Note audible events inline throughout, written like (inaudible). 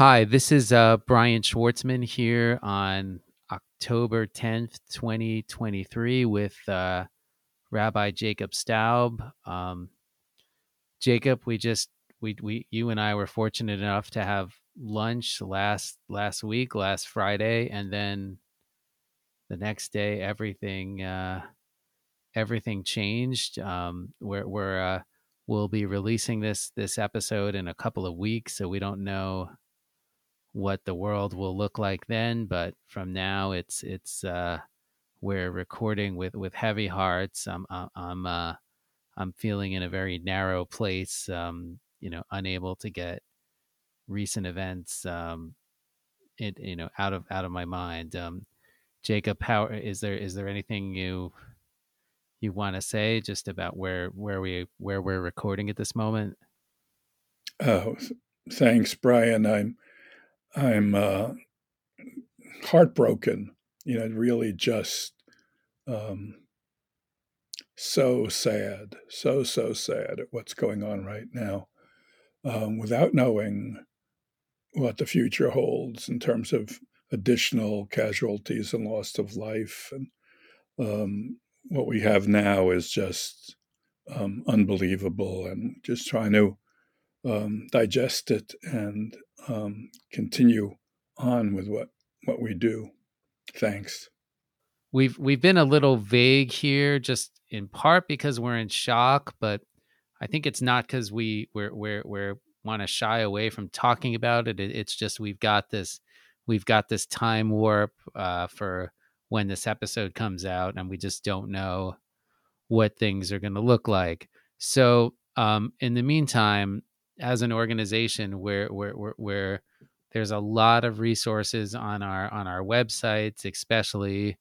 Hi, this is uh, Brian Schwartzman here on October 10th, 2023, with uh, Rabbi Jacob Staub. Um, Jacob, we just we we you and I were fortunate enough to have lunch last last week, last Friday, and then the next day everything uh, everything changed. Um, we're we're uh, we'll be releasing this this episode in a couple of weeks, so we don't know what the world will look like then but from now it's it's uh we're recording with with heavy hearts. I'm i'm uh i'm feeling in a very narrow place um you know unable to get recent events um it you know out of out of my mind. Um jacob how is there is there anything you you want to say just about where where we where we're recording at this moment? Oh thanks brian. I'm I'm uh, heartbroken. You know, really just um, so sad, so so sad at what's going on right now, um, without knowing what the future holds in terms of additional casualties and loss of life. And um, what we have now is just um, unbelievable, and just trying to um, digest it and um, continue on with what what we do. Thanks. We've we've been a little vague here, just in part because we're in shock, but I think it's not because we we're we're we're want to shy away from talking about it. it. It's just we've got this we've got this time warp uh, for when this episode comes out, and we just don't know what things are going to look like. So, um, in the meantime, as an organization where where where, where there's a lot of resources on our on our websites, especially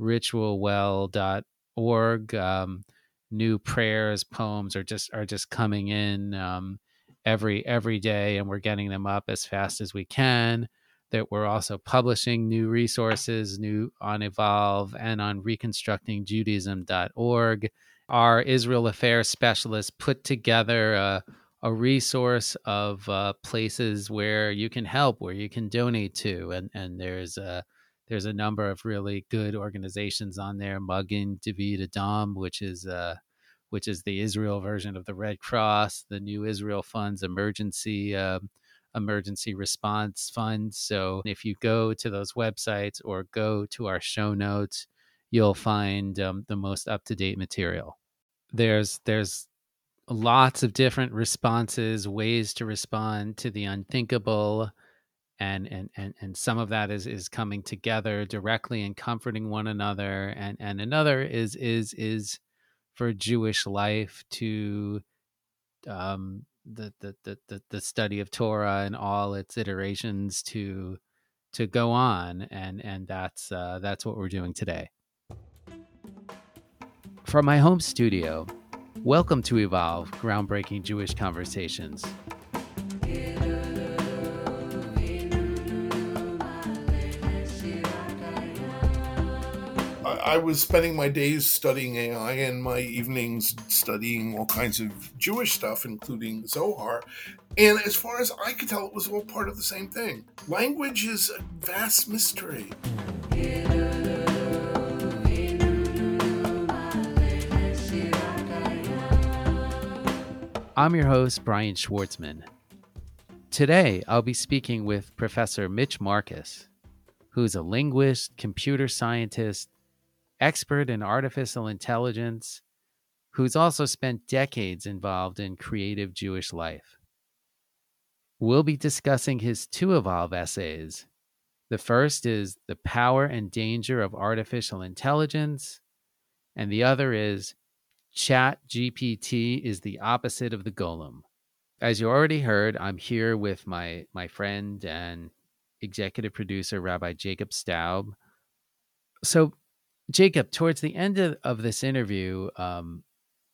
ritualwell.org. Um, new prayers, poems are just are just coming in um, every every day, and we're getting them up as fast as we can. That we're also publishing new resources, new on Evolve and on reconstructingjudaism.org. Our Israel Affairs specialists put together a a resource of uh, places where you can help, where you can donate to, and and there's a there's a number of really good organizations on there. Magen David Adom, which is uh, which is the Israel version of the Red Cross, the New Israel Fund's emergency uh, emergency response fund. So if you go to those websites or go to our show notes, you'll find um, the most up to date material. There's there's lots of different responses, ways to respond to the unthinkable. And, and, and, and some of that is, is coming together directly and comforting one another. And, and another is, is, is for Jewish life to, um, the, the, the, the, study of Torah and all its iterations to, to go on. And, and that's, uh, that's what we're doing today. From my home studio, Welcome to Evolve Groundbreaking Jewish Conversations. I was spending my days studying AI and my evenings studying all kinds of Jewish stuff, including Zohar. And as far as I could tell, it was all part of the same thing. Language is a vast mystery. I'm your host, Brian Schwartzman. Today, I'll be speaking with Professor Mitch Marcus, who's a linguist, computer scientist, expert in artificial intelligence, who's also spent decades involved in creative Jewish life. We'll be discussing his two Evolve essays. The first is The Power and Danger of Artificial Intelligence, and the other is Chat GPT is the opposite of the golem. As you already heard, I'm here with my my friend and executive producer Rabbi Jacob Staub. So, Jacob, towards the end of, of this interview, um,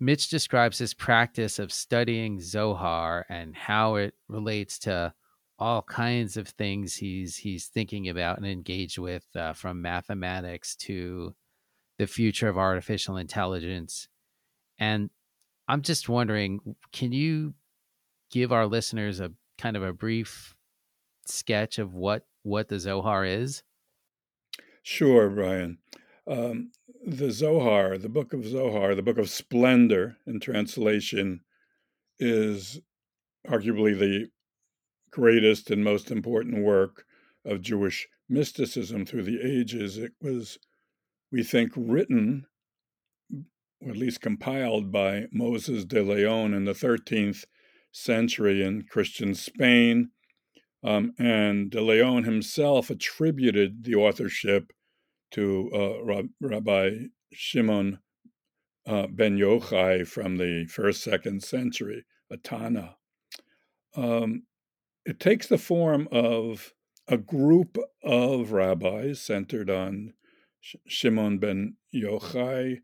Mitch describes his practice of studying Zohar and how it relates to all kinds of things he's he's thinking about and engaged with, uh, from mathematics to the future of artificial intelligence. And I'm just wondering, can you give our listeners a kind of a brief sketch of what what the Zohar is? Sure, Brian. Um, the Zohar, the book of Zohar, the book of splendor in translation, is arguably the greatest and most important work of Jewish mysticism through the ages. It was, we think, written, or at least compiled by Moses de Leon in the 13th century in Christian Spain. Um, and de Leon himself attributed the authorship to uh, Rabbi Shimon uh, ben Yochai from the first, second century, a Tanna. Um, it takes the form of a group of rabbis centered on Shimon ben Yochai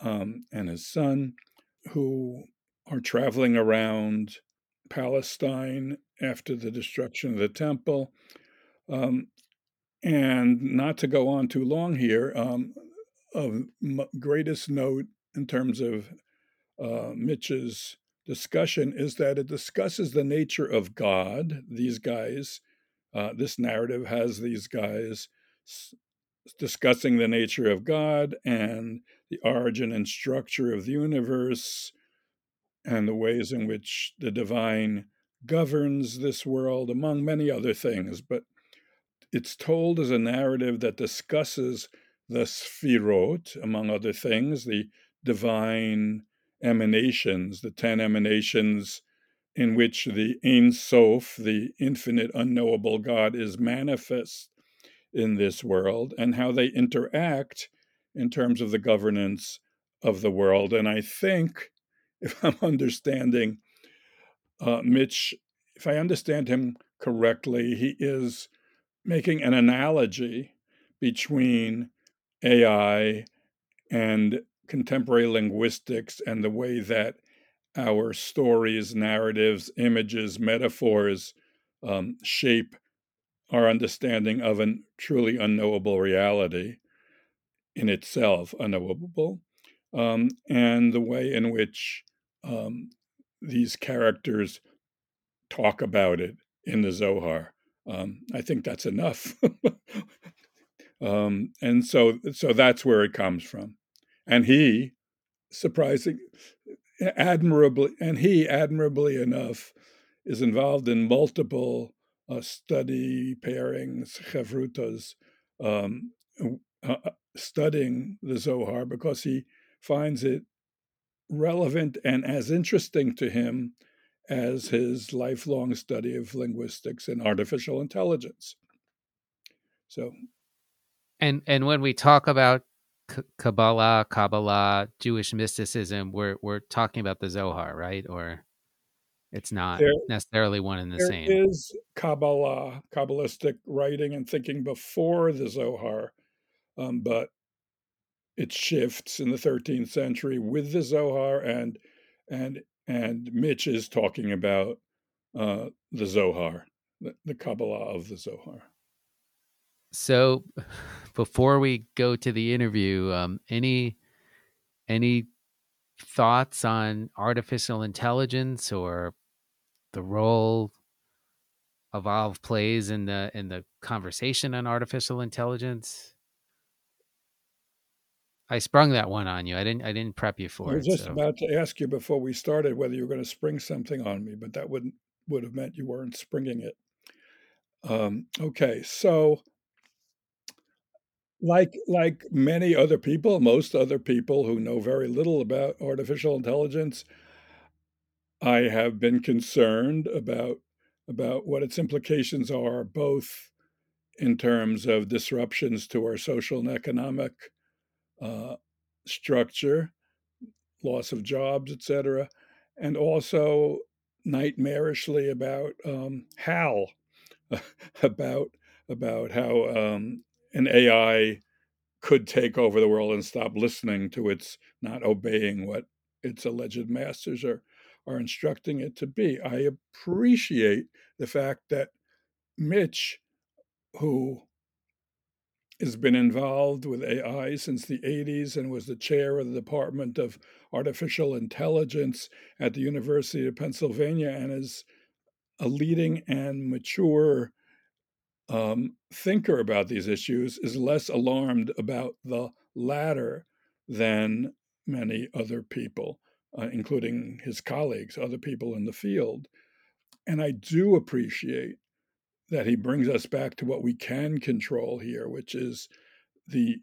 um, and his son, who are traveling around Palestine after the destruction of the temple. Um, and not to go on too long here, um, of greatest note in terms of uh, Mitch's discussion is that it discusses the nature of God. These guys, uh, this narrative has these guys s- discussing the nature of God and the origin and structure of the universe and the ways in which the divine governs this world, among many other things. But it's told as a narrative that discusses the Sfirot, among other things, the divine emanations, the 10 emanations in which the Ein Sof, the infinite unknowable God, is manifest in this world, and how they interact in terms of the governance of the world. And I think, (laughs) if I'm understanding uh, Mitch, if I understand him correctly, he is making an analogy between AI and contemporary linguistics and the way that our stories, narratives, images, metaphors um, shape our understanding of a truly unknowable reality in itself, unknowable, um, and the way in which um, these characters talk about it in the Zohar. Um, I think that's enough. (laughs) Um, and so, so that's where it comes from and he surprising admirably and he admirably enough is involved in multiple uh, study pairings chevrutas um, uh, uh, studying the zohar because he finds it relevant and as interesting to him as his lifelong study of linguistics and artificial intelligence so and and when we talk about Kabbalah, Kabbalah, Jewish mysticism, we're we're talking about the Zohar, right? Or it's not there, necessarily one and the there same. There is Kabbalah, Kabbalistic writing and thinking before the Zohar, um, but it shifts in the 13th century with the Zohar, and and and Mitch is talking about uh, the Zohar, the, the Kabbalah of the Zohar. So, (sighs) before we go to the interview, um, any any thoughts on artificial intelligence or the role Evolve plays in the in the conversation on artificial intelligence? I sprung that one on you. I didn't. I didn't prep you for it. I was it, just so. about to ask you before we started whether you were going to spring something on me, but that wouldn't would have meant you weren't springing it. Um, okay, so like like many other people, most other people who know very little about artificial intelligence, I have been concerned about about what its implications are, both in terms of disruptions to our social and economic uh, structure, loss of jobs, etc., and also nightmarishly about um, HAL, (laughs) about about how um, an AI could take over the world and stop listening to its not obeying what its alleged masters are are instructing it to be. I appreciate the fact that Mitch, who has been involved with AI since the 80s and was the chair of the Department of Artificial Intelligence at the University of Pennsylvania and is a leading and mature um, thinker about these issues is less alarmed about the latter than many other people, uh, including his colleagues, other people in the field. And I do appreciate that he brings us back to what we can control here, which is the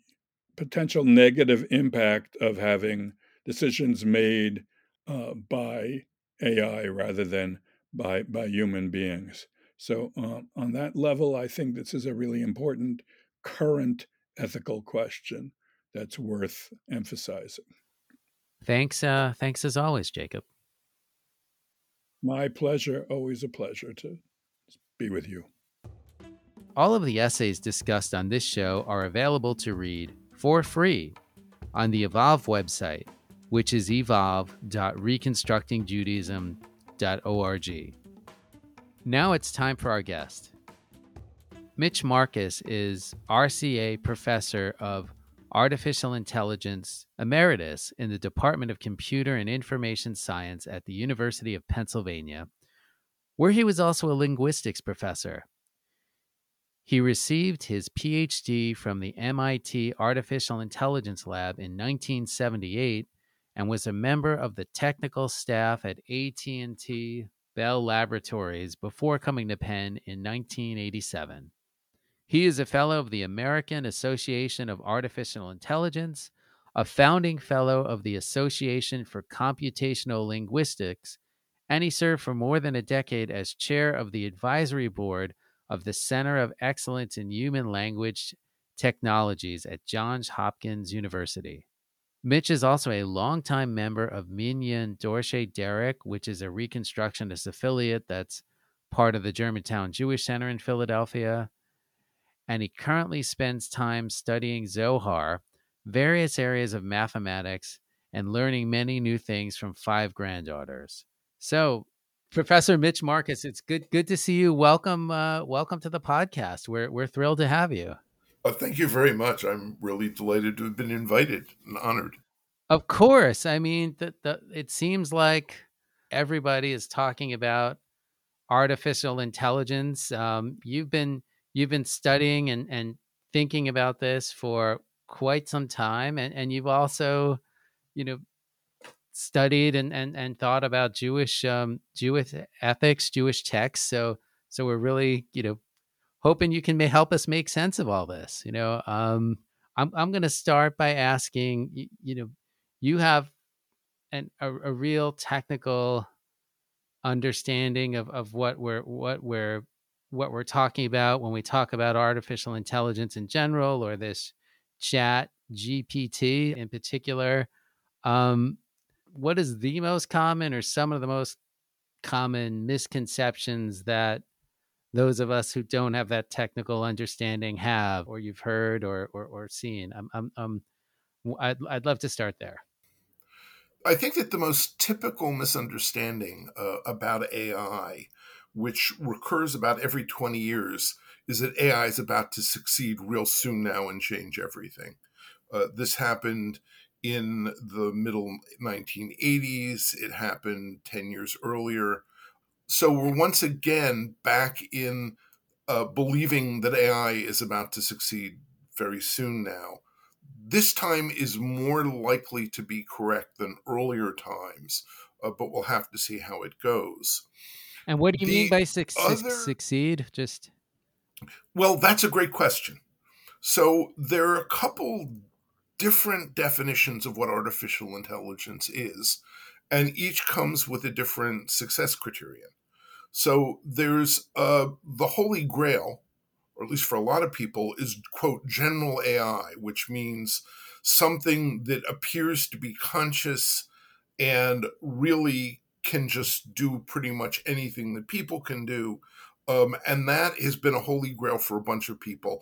potential negative impact of having decisions made uh, by AI rather than by by human beings. So uh, on that level, I think this is a really important current ethical question that's worth emphasizing. Thanks. Uh, thanks as always, Jacob. My pleasure. Always a pleasure to be with you. All of the essays discussed on this show are available to read for free on the Evolve website, which is evolve.reconstructingjudaism.org. Now it's time for our guest. Mitch Marcus is RCA Professor of Artificial Intelligence Emeritus in the Department of Computer and Information Science at the University of Pennsylvania, where he was also a linguistics professor. He received his PhD from the MIT Artificial Intelligence Lab in 1978 and was a member of the technical staff at AT&T Bell Laboratories before coming to Penn in 1987. He is a fellow of the American Association of Artificial Intelligence, a founding fellow of the Association for Computational Linguistics, and he served for more than a decade as chair of the advisory board of the Center of Excellence in Human Language Technologies at Johns Hopkins University. Mitch is also a longtime member of Minyan Dorshei Derekh, which is a Reconstructionist affiliate that's part of the Germantown Jewish Center in Philadelphia. And he currently spends time studying Zohar, various areas of mathematics, and learning many new things from five granddaughters. So, Professor Mitch Marcus, it's good good to see you. Welcome, uh, welcome to the podcast. We're we're thrilled to have you. Uh, thank you very much. I'm really delighted to have been invited and honored. Of course. I mean, the, the, it seems like everybody is talking about artificial intelligence. Um, you've been you've been studying and, and thinking about this for quite some time, and, and you've also, you know, studied and, and, and thought about Jewish um, Jewish ethics, Jewish texts. So so we're really you know hoping you can may help us make sense of all this. You know, um, I'm I'm going to start by asking, you, you know, you have an a, a, real technical understanding of, of what we're what we're what we're talking about when we talk about artificial intelligence in general or this chat GPT in particular. Um, what is the most common or some of the most common misconceptions that those of us who don't have that technical understanding have, or you've heard or or, or seen. I'm, I'm, I'm, I'd, I'd love to start there. I think that the most typical misunderstanding uh, about AI, which recurs about every 20 years, is that AI is about to succeed real soon now and change everything. Uh, this happened in the middle 1980s, it happened 10 years earlier so we're once again back in uh, believing that AI is about to succeed very soon now. This time is more likely to be correct than earlier times, uh, but we'll have to see how it goes. And what do you the mean by su- other, succeed? Just well, that's a great question. So there are a couple different definitions of what artificial intelligence is, and each comes with a different success criterion. So there's uh, the holy grail, or at least for a lot of people, is quote general AI, which means something that appears to be conscious and really can just do pretty much anything that people can do. Um, and that has been a holy grail for a bunch of people.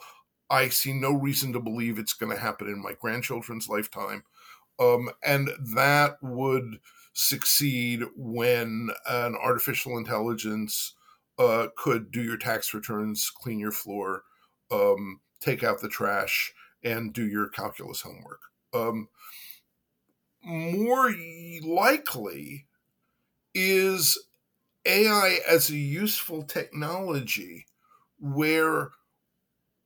I see no reason to believe it's going to happen in my grandchildren's lifetime. Um, and that would succeed when an artificial intelligence uh, could do your tax returns, clean your floor, um, take out the trash, and do your calculus homework. Um, more likely is AI as a useful technology where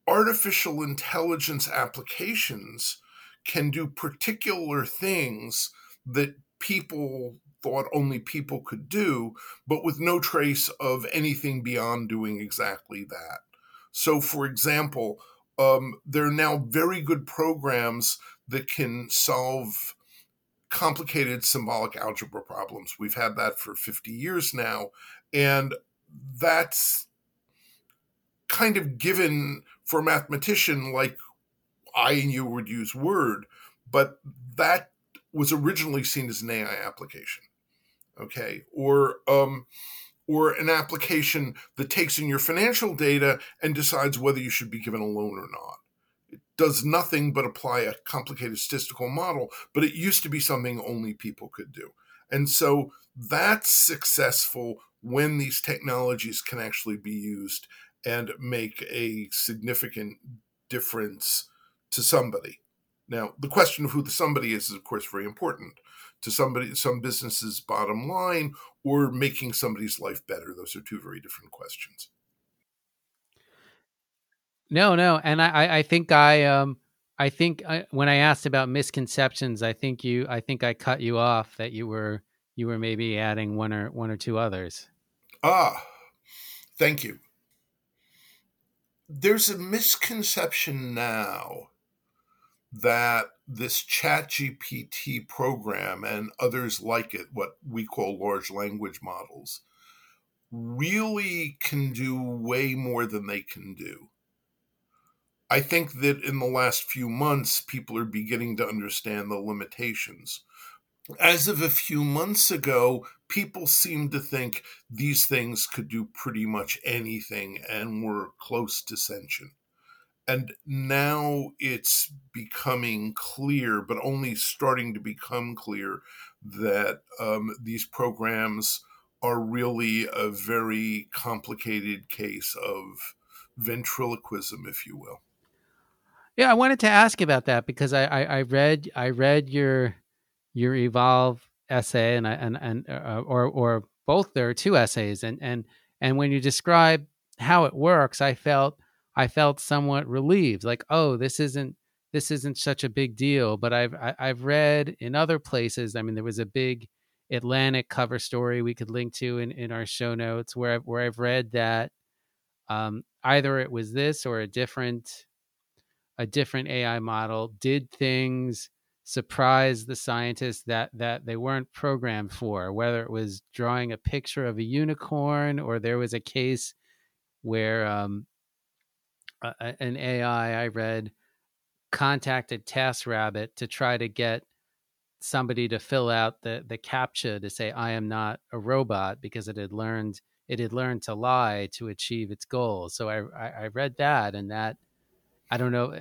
artificial intelligence applications can do particular things that people thought only people could do, but with no trace of anything beyond doing exactly that. So, for example, um, there are now very good programs that can solve complicated symbolic algebra problems. We've had that for 50 years now. And that's kind of given for a mathematician like I and you would use Word, but that was originally seen as an AI application. Okay. Or, um, or an application that takes in your financial data and decides whether you should be given a loan or not. It does nothing but apply a complicated statistical model, but it used to be something only people could do. And so that's successful when these technologies can actually be used and make a significant difference to somebody. Now, the question of who the somebody is is, of course, very important to somebody, some businesses' bottom line, or making somebody's life better. Those are two very different questions. No, no, and I, I think I, um, I think I, when I asked about misconceptions, I think you, I think I cut you off that you were, you were maybe adding one or one or two others. Ah, thank you. There's a misconception now that this chat gpt program and others like it what we call large language models really can do way more than they can do. I think that in the last few months people are beginning to understand the limitations as of a few months ago people seemed to think these things could do pretty much anything and were close to sentient and now it's becoming clear, but only starting to become clear, that um, these programs are really a very complicated case of ventriloquism, if you will. Yeah, I wanted to ask about that because I, I, I read I read your your evolve essay and and and uh, or or both there are two essays and and and when you describe how it works, I felt I felt somewhat relieved, like, oh, this isn't this isn't such a big deal. But I've I, have i have read in other places. I mean, there was a big Atlantic cover story we could link to in, in our show notes where I've, where I've read that um, either it was this or a different a different AI model did things surprise the scientists that that they weren't programmed for whether it was drawing a picture of a unicorn or there was a case where um, uh, an AI I read contacted TaskRabbit to try to get somebody to fill out the the captcha to say I am not a robot because it had learned it had learned to lie to achieve its goals. So I I, I read that and that I don't know.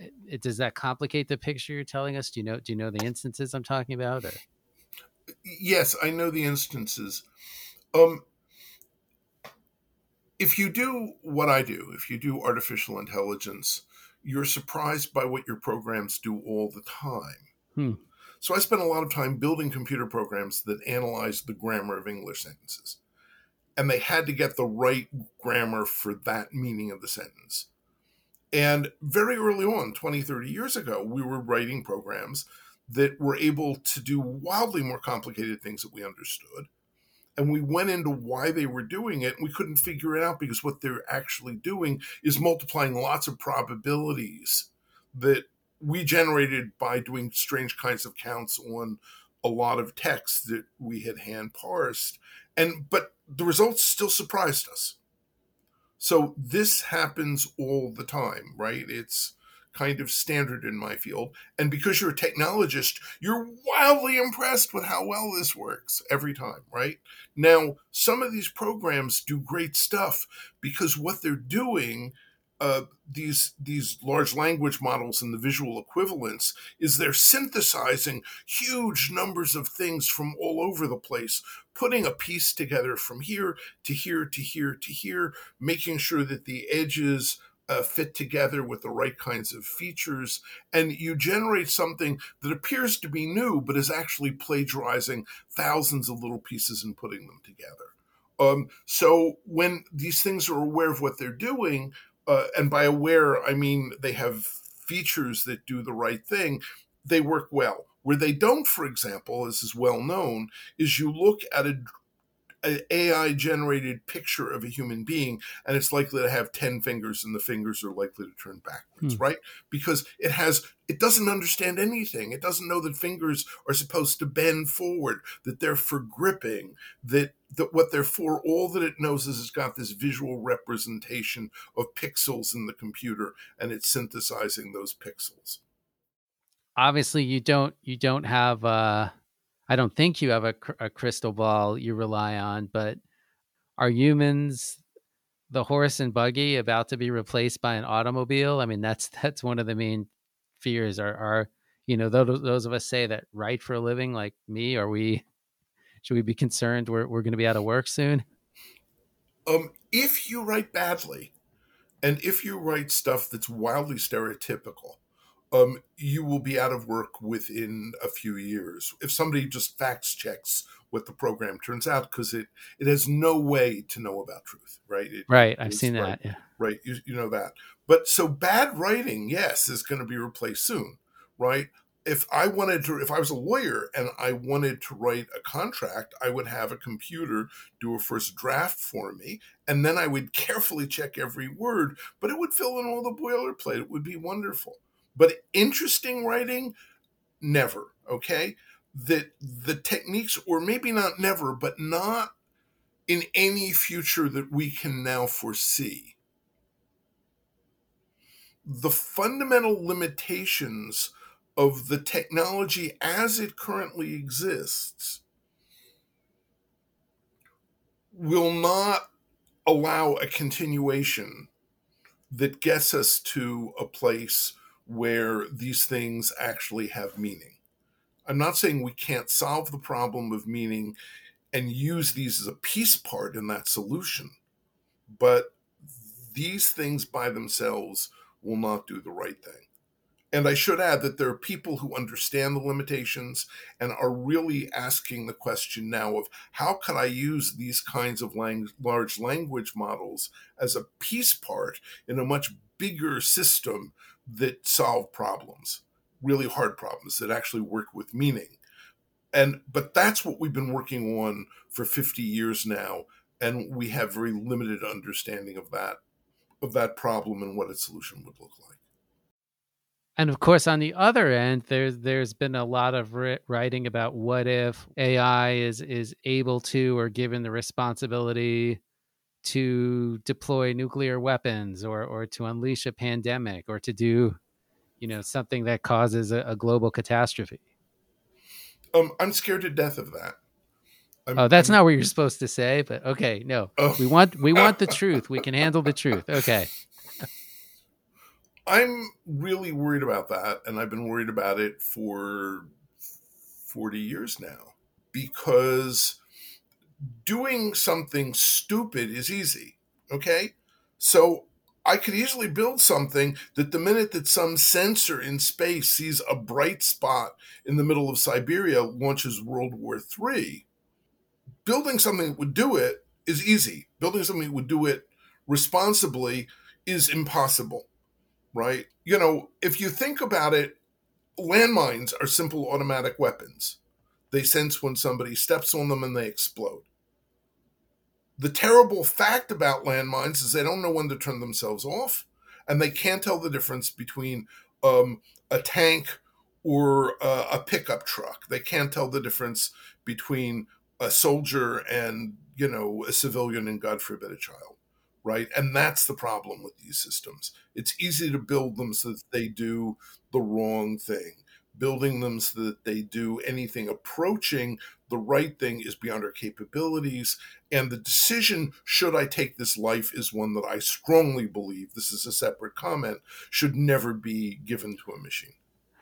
Uh, it, does that complicate the picture you're telling us? Do you know? Do you know the instances I'm talking about? Or? Yes, I know the instances. Um, if you do what I do, if you do artificial intelligence, you're surprised by what your programs do all the time. Hmm. So I spent a lot of time building computer programs that analyze the grammar of English sentences. And they had to get the right grammar for that meaning of the sentence. And very early on, 20, 30 years ago, we were writing programs that were able to do wildly more complicated things that we understood. And we went into why they were doing it and we couldn't figure it out because what they're actually doing is multiplying lots of probabilities that we generated by doing strange kinds of counts on a lot of text that we had hand parsed. And but the results still surprised us so this happens all the time right it's kind of standard in my field. And because you're a technologist, you're wildly impressed with how well this works every time, right? Now, some of these programs do great stuff because what they're doing uh, these these large language models and the visual equivalents is they're synthesizing huge numbers of things from all over the place, putting a piece together from here to here to here to here, making sure that the edges uh, fit together with the right kinds of features, and you generate something that appears to be new, but is actually plagiarizing thousands of little pieces and putting them together. Um, so when these things are aware of what they're doing, uh, and by aware, I mean they have features that do the right thing, they work well. Where they don't, for example, as is well known, is you look at a an AI generated picture of a human being, and it's likely to have 10 fingers, and the fingers are likely to turn backwards, hmm. right? Because it has, it doesn't understand anything. It doesn't know that fingers are supposed to bend forward, that they're for gripping, that, that what they're for, all that it knows is it's got this visual representation of pixels in the computer, and it's synthesizing those pixels. Obviously, you don't, you don't have, uh, I don't think you have a, a crystal ball you rely on, but are humans the horse and buggy about to be replaced by an automobile? I mean, that's (laughs) that's one of the main fears. Are are you know those those of us say that write for a living like me? Are we should we be concerned we're we're going to be out of work soon? Um, if you write badly, and if you write stuff that's wildly stereotypical, um, you will be out of work within a few years. If somebody just facts checks what the program turns out because it it has no way to know about truth right? It, right i've seen right, that yeah. right you, you know that. But so bad writing yes is going to be replaced soon right? If i wanted to if i was a lawyer and i wanted to write a contract i would have a computer do a first draft for me and then i would carefully check every word but it would fill in all the boilerplate. It would be wonderful but interesting writing, never. Okay. That the techniques, or maybe not never, but not in any future that we can now foresee. The fundamental limitations of the technology as it currently exists will not allow a continuation that gets us to a place where these things actually have meaning. I'm not saying we can't solve the problem of meaning and use these as a piece part in that solution, but these things by themselves will not do the right thing. And I should add that there are people who understand the limitations and are really asking the question now of how can I use these kinds of lang- large language models as a piece part in a much bigger system that solve problems, really hard problems that actually work with meaning. And but that's what we've been working on for 50 years now and we have very limited understanding of that of that problem and what its solution would look like. And of course, on the other end, there's there's been a lot of writing about what if AI is is able to or given the responsibility to deploy nuclear weapons or or to unleash a pandemic or to do you know something that causes a, a global catastrophe. Um i'm scared to death of that. I'm, oh that's I'm, not what you're supposed to say but okay no. Oh. we want we want the (laughs) truth. We can handle the truth. Okay. I'm really worried about that and i've been worried about it for 40 years now because doing something stupid is easy. Okay. So I could easily build something that the minute that some sensor in space sees a bright spot in the middle of Siberia launches World War III. Building something that would do it is easy. Building something that would do it responsibly is impossible, right? You know, if you think about it, landmines are simple automatic weapons. They sense when somebody steps on them and they explode. The terrible fact about landmines is they don't know when to turn themselves off, and they can't tell the difference between um, a tank or uh, a pickup truck. They can't tell the difference between a soldier and you know a civilian and God forbid a child, right? And that's the problem with these systems. It's easy to build them so that they do the wrong thing building them so that they do anything approaching the right thing is beyond our capabilities. And the decision, should I take this life, is one that I strongly believe, this is a separate comment, should never be given to a machine.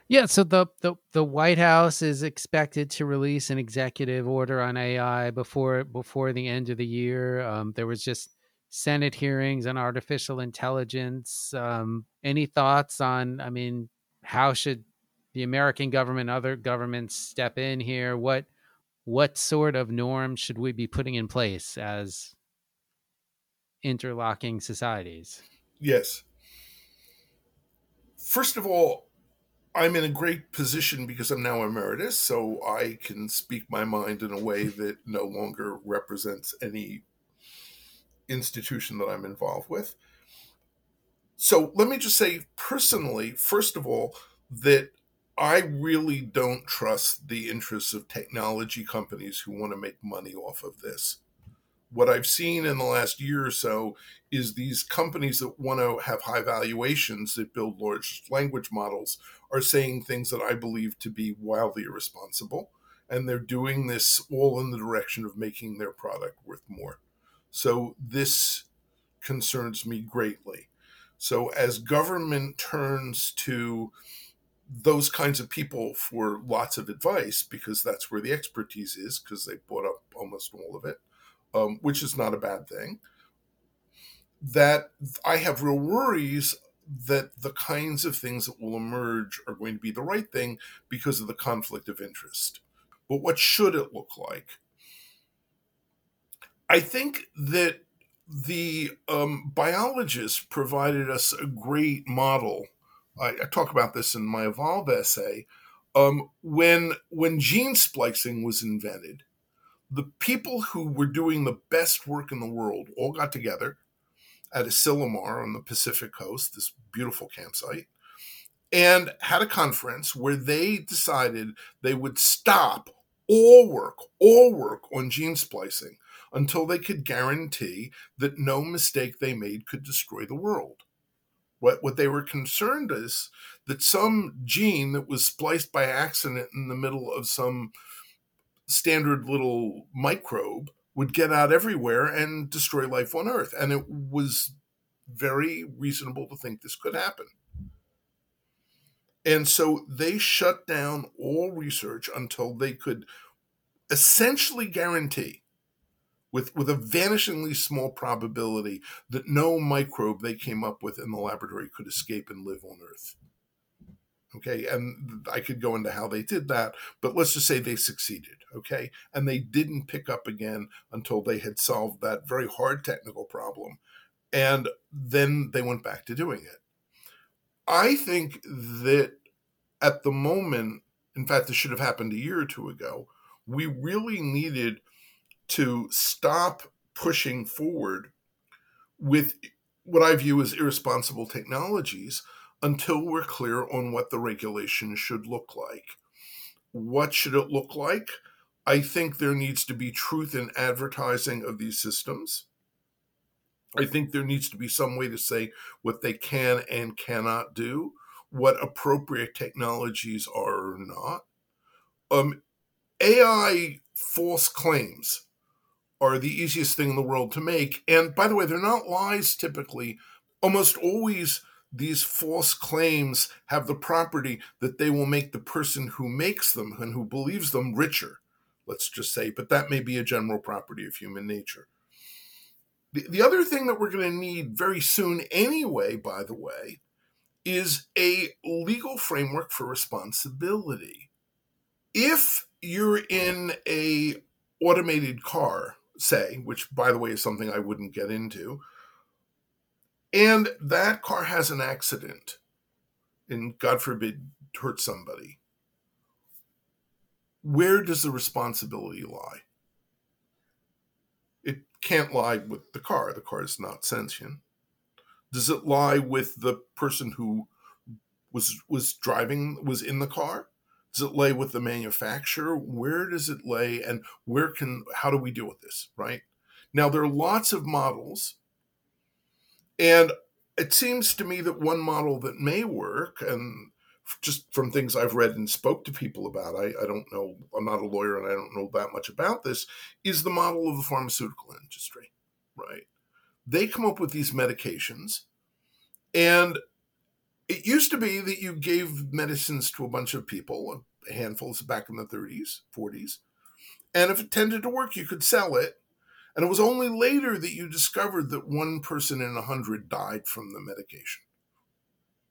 Yeah, so the, the the White House is expected to release an executive order on AI before before the end of the year. Um, there was just Senate hearings on artificial intelligence. Um, any thoughts on? I mean, how should the American government, other governments step in here? What what sort of norms should we be putting in place as interlocking societies? Yes. First of all, I'm in a great position because I'm now emeritus, so I can speak my mind in a way that no longer represents any institution that I'm involved with. So let me just say personally, first of all, that I really don't trust the interests of technology companies who want to make money off of this. What I've seen in the last year or so is these companies that want to have high valuations that build large language models are saying things that I believe to be wildly irresponsible. And they're doing this all in the direction of making their product worth more. So this concerns me greatly. So as government turns to those kinds of people for lots of advice, because that's where the expertise is, because they bought up almost all of it, um, which is not a bad thing. That I have real worries that the kinds of things that will emerge are going to be the right thing because of the conflict of interest. But what should it look like? I think that the um, biologists provided us a great model. I, I, talk about this in my Evolve essay. Um, when when gene splicing was invented, the people who were doing the best work in the world all got together at Asilomar on the Pacific coast, this beautiful campsite, and had a conference where they decided they would stop all work, all work on gene splicing until they could guarantee that no mistake they made could destroy the world. What, what they were concerned is that some gene that was spliced by accident in the middle of some standard little microbe would get out everywhere and destroy life on Earth. And it was very reasonable to think this could happen. And so they shut down all research until they could essentially guarantee with, with a vanishingly small probability that no microbe they came up with in the laboratory could escape and live on Earth. Okay, and I could go into how they did that, but let's just say they succeeded. Okay, and they didn't pick up again until they had solved that very hard technical problem. And then they went back to doing it. I think that at the moment, in fact, this should have happened a year or two ago, we really needed to stop pushing forward with what I view as irresponsible technologies until we're clear on what the regulation should look like. What should it look like? I think there needs to be truth in advertising of these systems. I think there needs to be some way to say what they can and cannot do, what appropriate technologies are or not. Um, AI false claims are the easiest thing in the world to make. And by the way, they're not lies typically. Almost always, these false claims have the property that they will make the person who makes them and who believes them richer, let's just say. But that may be a general property of human nature. The, the other thing that we're going to need very soon, anyway, by the way, is a legal framework for responsibility. If you're in a automated car say, which by the way is something I wouldn't get into, and that car has an accident and God forbid hurt somebody, where does the responsibility lie? It can't lie with the car. The car is not sentient. Does it lie with the person who was was driving was in the car? Does it lay with the manufacturer? Where does it lay? And where can, how do we deal with this, right? Now, there are lots of models. And it seems to me that one model that may work, and just from things I've read and spoke to people about, I, I don't know, I'm not a lawyer and I don't know that much about this, is the model of the pharmaceutical industry, right? They come up with these medications and it used to be that you gave medicines to a bunch of people, handfuls back in the 30s, 40s, and if it tended to work, you could sell it. And it was only later that you discovered that one person in a hundred died from the medication,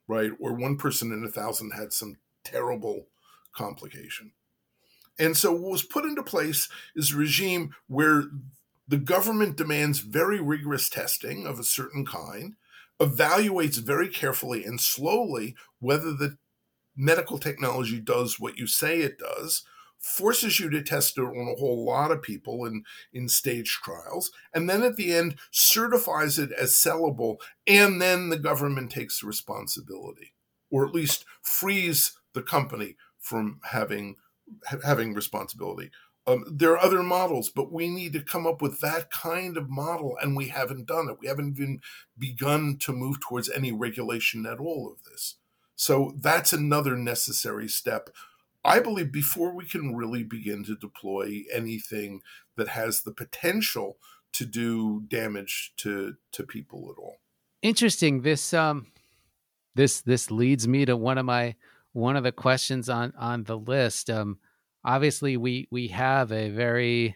right? Or one person in a thousand had some terrible complication. And so, what was put into place is a regime where the government demands very rigorous testing of a certain kind evaluates very carefully and slowly whether the medical technology does what you say it does, forces you to test it on a whole lot of people in, in stage trials, and then at the end certifies it as sellable, and then the government takes responsibility, or at least frees the company from having having responsibility. Um, there are other models, but we need to come up with that kind of model, and we haven't done it. We haven't even begun to move towards any regulation at all of this. So that's another necessary step, I believe, before we can really begin to deploy anything that has the potential to do damage to to people at all. Interesting. This um, this this leads me to one of my one of the questions on on the list. Um, obviously, we we have a very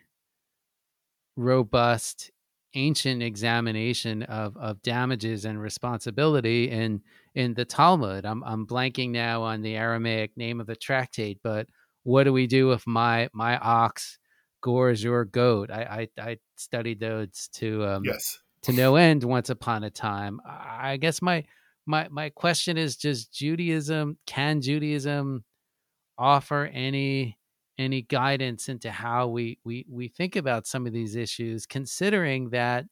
robust ancient examination of of damages and responsibility in in the Talmud. I'm I'm blanking now on the Aramaic name of the tractate, but what do we do if my my ox gores your goat? I I, I studied those to um, yes to no end once upon a time. I guess my my my question is: just Judaism can Judaism offer any any guidance into how we we we think about some of these issues considering that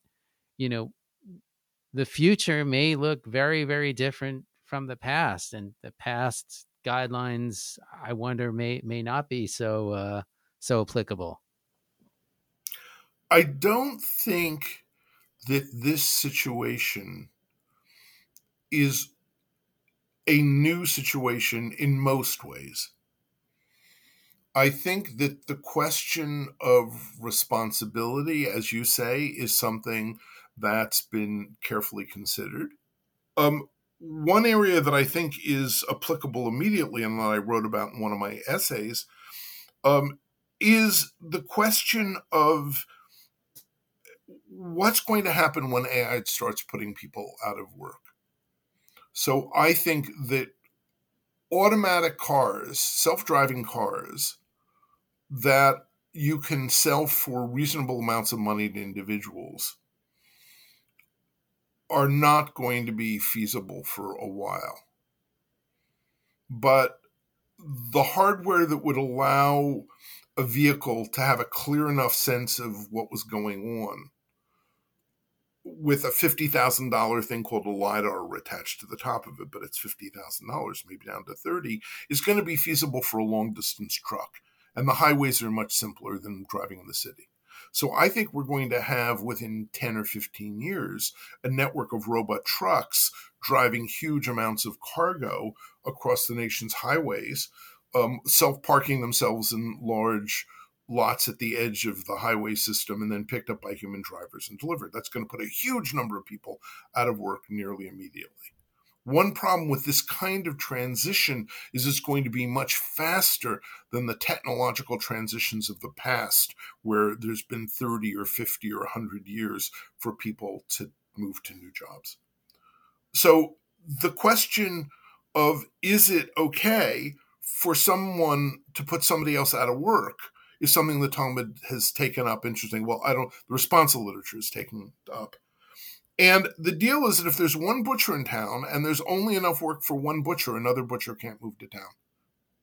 you know the future may look very very different from the past and the past guidelines i wonder may may not be so uh so applicable. I don't think that this situation is a new situation in most ways I think that the question of responsibility, as you say, is something that's been carefully considered. Um, one area that I think is applicable immediately and that I wrote about in one of my essays um, is the question of what's going to happen when AI starts putting people out of work. So I think that automatic cars, self driving cars, that you can sell for reasonable amounts of money to individuals are not going to be feasible for a while. But the hardware that would allow a vehicle to have a clear enough sense of what was going on with a $50,000 thing called a LiDAR attached to the top of it, but it's $50,000, maybe down to 30, is going to be feasible for a long distance truck and the highways are much simpler than driving in the city. So I think we're going to have within 10 or 15 years a network of robot trucks driving huge amounts of cargo across the nation's highways, um, self parking themselves in large lots at the edge of the highway system and then picked up by human drivers and delivered. That's going to put a huge number of people out of work nearly immediately. One problem with this kind of transition is it's going to be much faster than the technological transitions of the past, where there's been 30 or 50 or 100 years for people to move to new jobs. So the question of is it okay for someone to put somebody else out of work is something the Talmud has taken up. Interesting. Well, I don't. The responsa literature is taken up. And the deal is that if there's one butcher in town and there's only enough work for one butcher, another butcher can't move to town.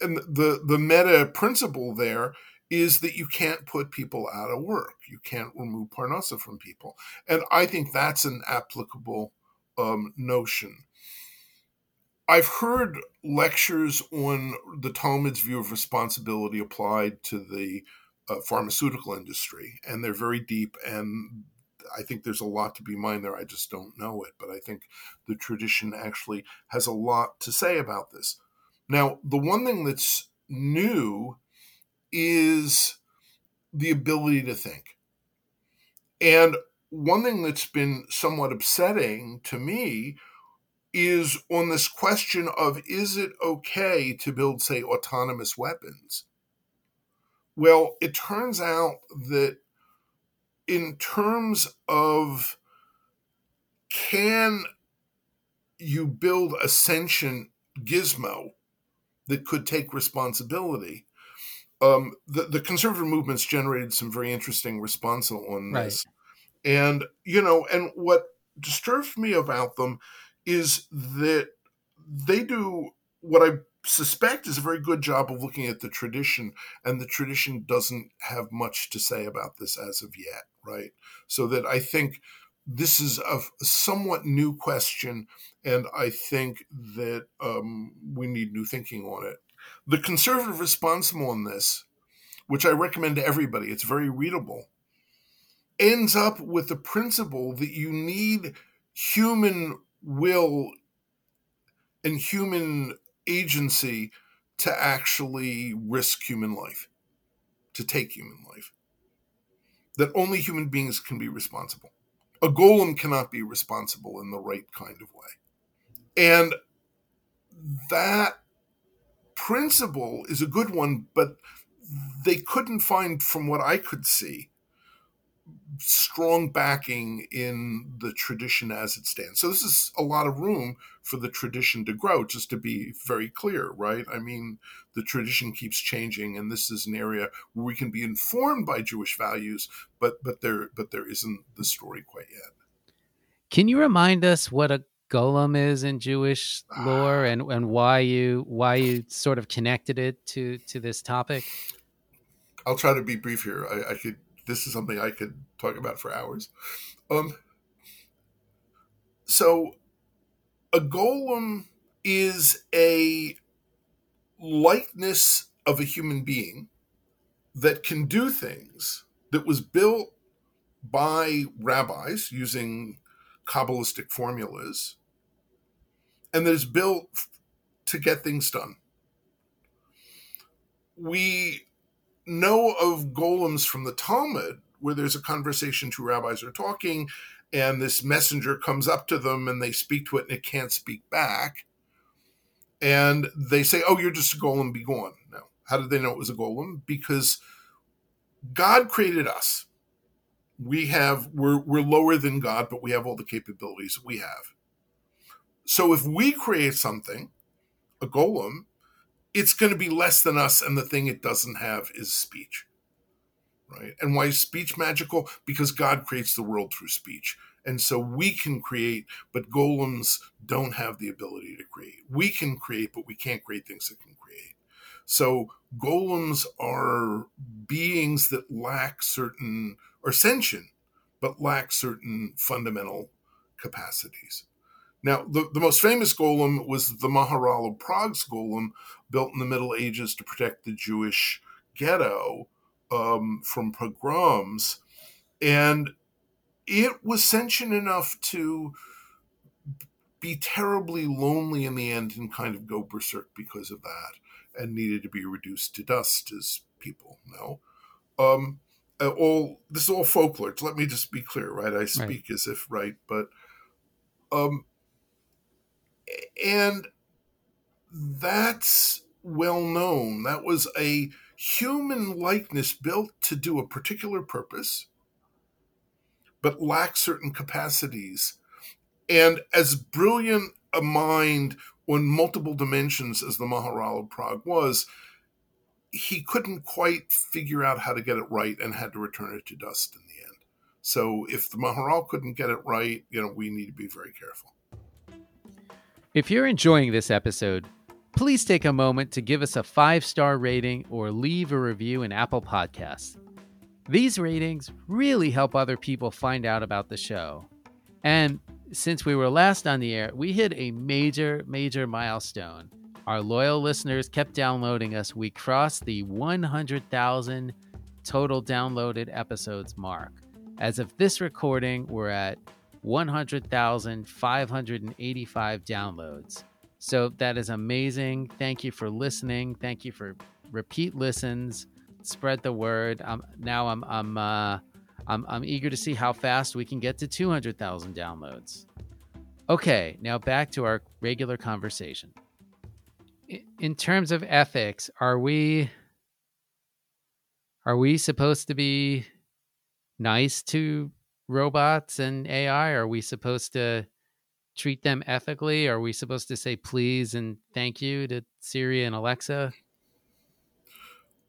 And the the meta principle there is that you can't put people out of work. You can't remove parnasa from people. And I think that's an applicable um, notion. I've heard lectures on the Talmud's view of responsibility applied to the uh, pharmaceutical industry, and they're very deep and I think there's a lot to be mined there. I just don't know it, but I think the tradition actually has a lot to say about this. Now, the one thing that's new is the ability to think. And one thing that's been somewhat upsetting to me is on this question of is it okay to build, say, autonomous weapons? Well, it turns out that in terms of can you build a sentient gizmo that could take responsibility? Um, the, the conservative movements generated some very interesting response on this. Right. And, you know, and what disturbs me about them is that they do what I suspect is a very good job of looking at the tradition, and the tradition doesn't have much to say about this as of yet, right? So that I think this is a, somewhat new question, and I think that um, we need new thinking on it. The conservative response on this, which I recommend to everybody, it's very readable, ends up with the principle that you need human will and human agency to actually risk human life, to take human life. That only human beings can be responsible. A golem cannot be responsible in the right kind of way. And that principle is a good one, but they couldn't find, from what I could see, strong backing in the tradition as it stands. So this is a lot of room for the tradition to grow, just to be very clear, right? I mean, the tradition keeps changing, and this is an area where we can be informed by Jewish values, but but there but there isn't the story quite yet. Can you remind us what a golem is in Jewish lore ah. and, and why you why you sort of connected it to to this topic? I'll try to be brief here. I, I could this is something I could talk about for hours. Um, so, a golem is a likeness of a human being that can do things that was built by rabbis using Kabbalistic formulas and that is built to get things done. We know of golems from the Talmud where there's a conversation, two rabbis are talking, and this messenger comes up to them and they speak to it and it can't speak back. And they say, Oh, you're just a golem, be gone. Now, how did they know it was a golem? Because God created us. We have we're we're lower than God, but we have all the capabilities we have. So if we create something, a golem, it's going to be less than us, and the thing it doesn't have is speech. Right? And why is speech magical? Because God creates the world through speech. And so we can create, but golems don't have the ability to create. We can create, but we can't create things that can create. So golems are beings that lack certain, or sentient, but lack certain fundamental capacities. Now, the, the most famous golem was the Maharal of Prague's golem, built in the Middle Ages to protect the Jewish ghetto um, from pogroms. And it was sentient enough to be terribly lonely in the end and kind of go berserk because of that and needed to be reduced to dust, as people know. Um, uh, all this is all folklore. Let me just be clear, right? I speak right. as if right, but um, and that's well known. That was a human likeness built to do a particular purpose, but lacks certain capacities. And as brilliant a mind on multiple dimensions as the Maharal of Prague was, he couldn't quite figure out how to get it right and had to return it to dust in the end. So if the Maharal couldn't get it right, you know, we need to be very careful. If you're enjoying this episode, please take a moment to give us a five star rating or leave a review in Apple Podcasts. These ratings really help other people find out about the show. And since we were last on the air, we hit a major, major milestone. Our loyal listeners kept downloading us. We crossed the 100,000 total downloaded episodes mark. As of this recording, we're at 100,585 downloads. So that is amazing. Thank you for listening. Thank you for repeat listens. Spread the word. Um, now I'm I'm uh, I'm I'm eager to see how fast we can get to 200,000 downloads. Okay, now back to our regular conversation. In terms of ethics, are we are we supposed to be nice to robots and AI? Are we supposed to treat them ethically? Are we supposed to say please and thank you to Siri and Alexa?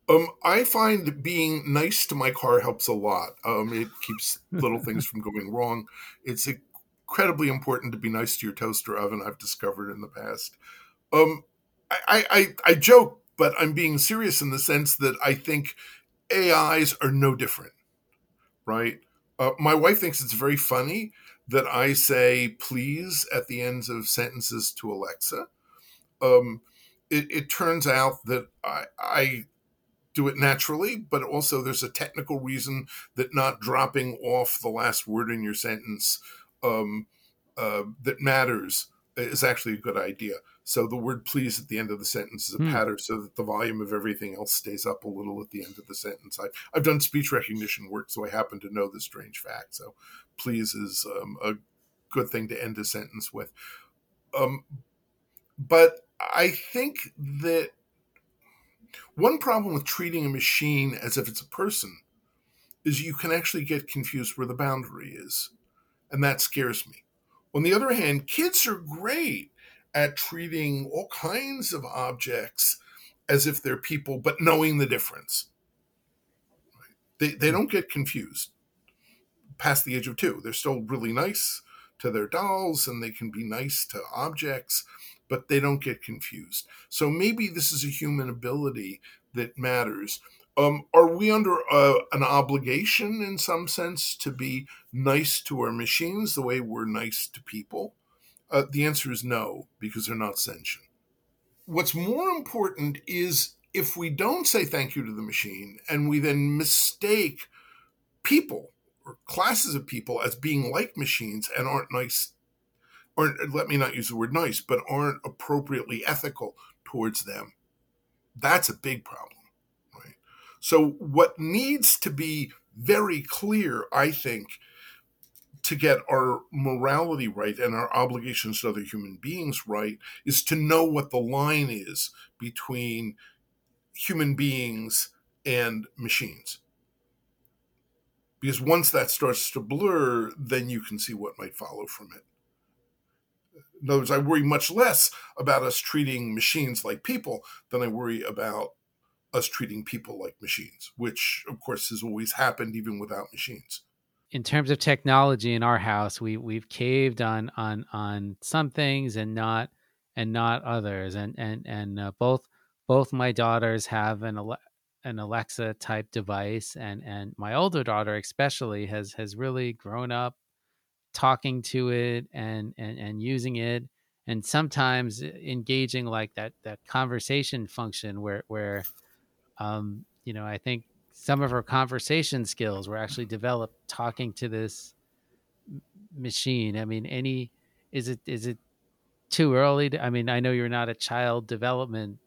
Um, I find being nice to my car helps a lot. Um, it keeps little things from going wrong. It's incredibly important to be nice to your toaster oven. I've discovered in the past. Um, I, I, I joke, but I'm being serious in the sense that I think AIs are no different, right? Uh, my wife thinks it's very funny that I say please at the ends of sentences to Alexa. Um, it, it, turns out that I, I do it naturally, but also there's a technical reason that not dropping off the last word in your sentence um, uh, that matters is actually a good idea. So the word please at the end of the sentence is a pattern so that the volume of everything else stays up a little at the end of the sentence. I, I've done speech recognition work, so I happen to know this strange fact. So please is um, a good thing to end a sentence with. Um, but I think that one problem with treating a machine as if it's a person is you can actually get confused where the boundary is. And that scares me. On the other hand, kids are great at treating all kinds of objects as if they're people, but knowing the difference. They, they don't get confused past the age of two. They're still really nice to their dolls and they can be nice to objects, but they don't get confused. So maybe this is a human ability that matters. Um, are we under uh, an obligation in some sense to be nice to our machines the way we're nice to people? Uh, the answer is no, because they're not sentient. What's more important is if we don't say thank you to the machine and we then mistake people or classes of people as being like machines and aren't nice, or let me not use the word nice, but aren't appropriately ethical towards them, that's a big problem, right? So, what needs to be very clear, I think, to get our morality right and our obligations to other human beings right is to know what the line is between human beings and machines. Because once that starts to blur, then you can see what might follow from it. In other words, I worry much less about us treating machines like people than I worry about us treating people like machines, which, of course, has always happened even without machines in terms of technology in our house, we we've caved on on on some things and not and not others. And and and uh, both both my daughters have an an Alexa type device, and and my older daughter especially has has really grown up talking to it and and and using it, and sometimes engaging like that that conversation function where where um you know I think some of her conversation skills were actually developed talking to this machine. I mean, any is it is it too early? To, I mean, I know you're not a child development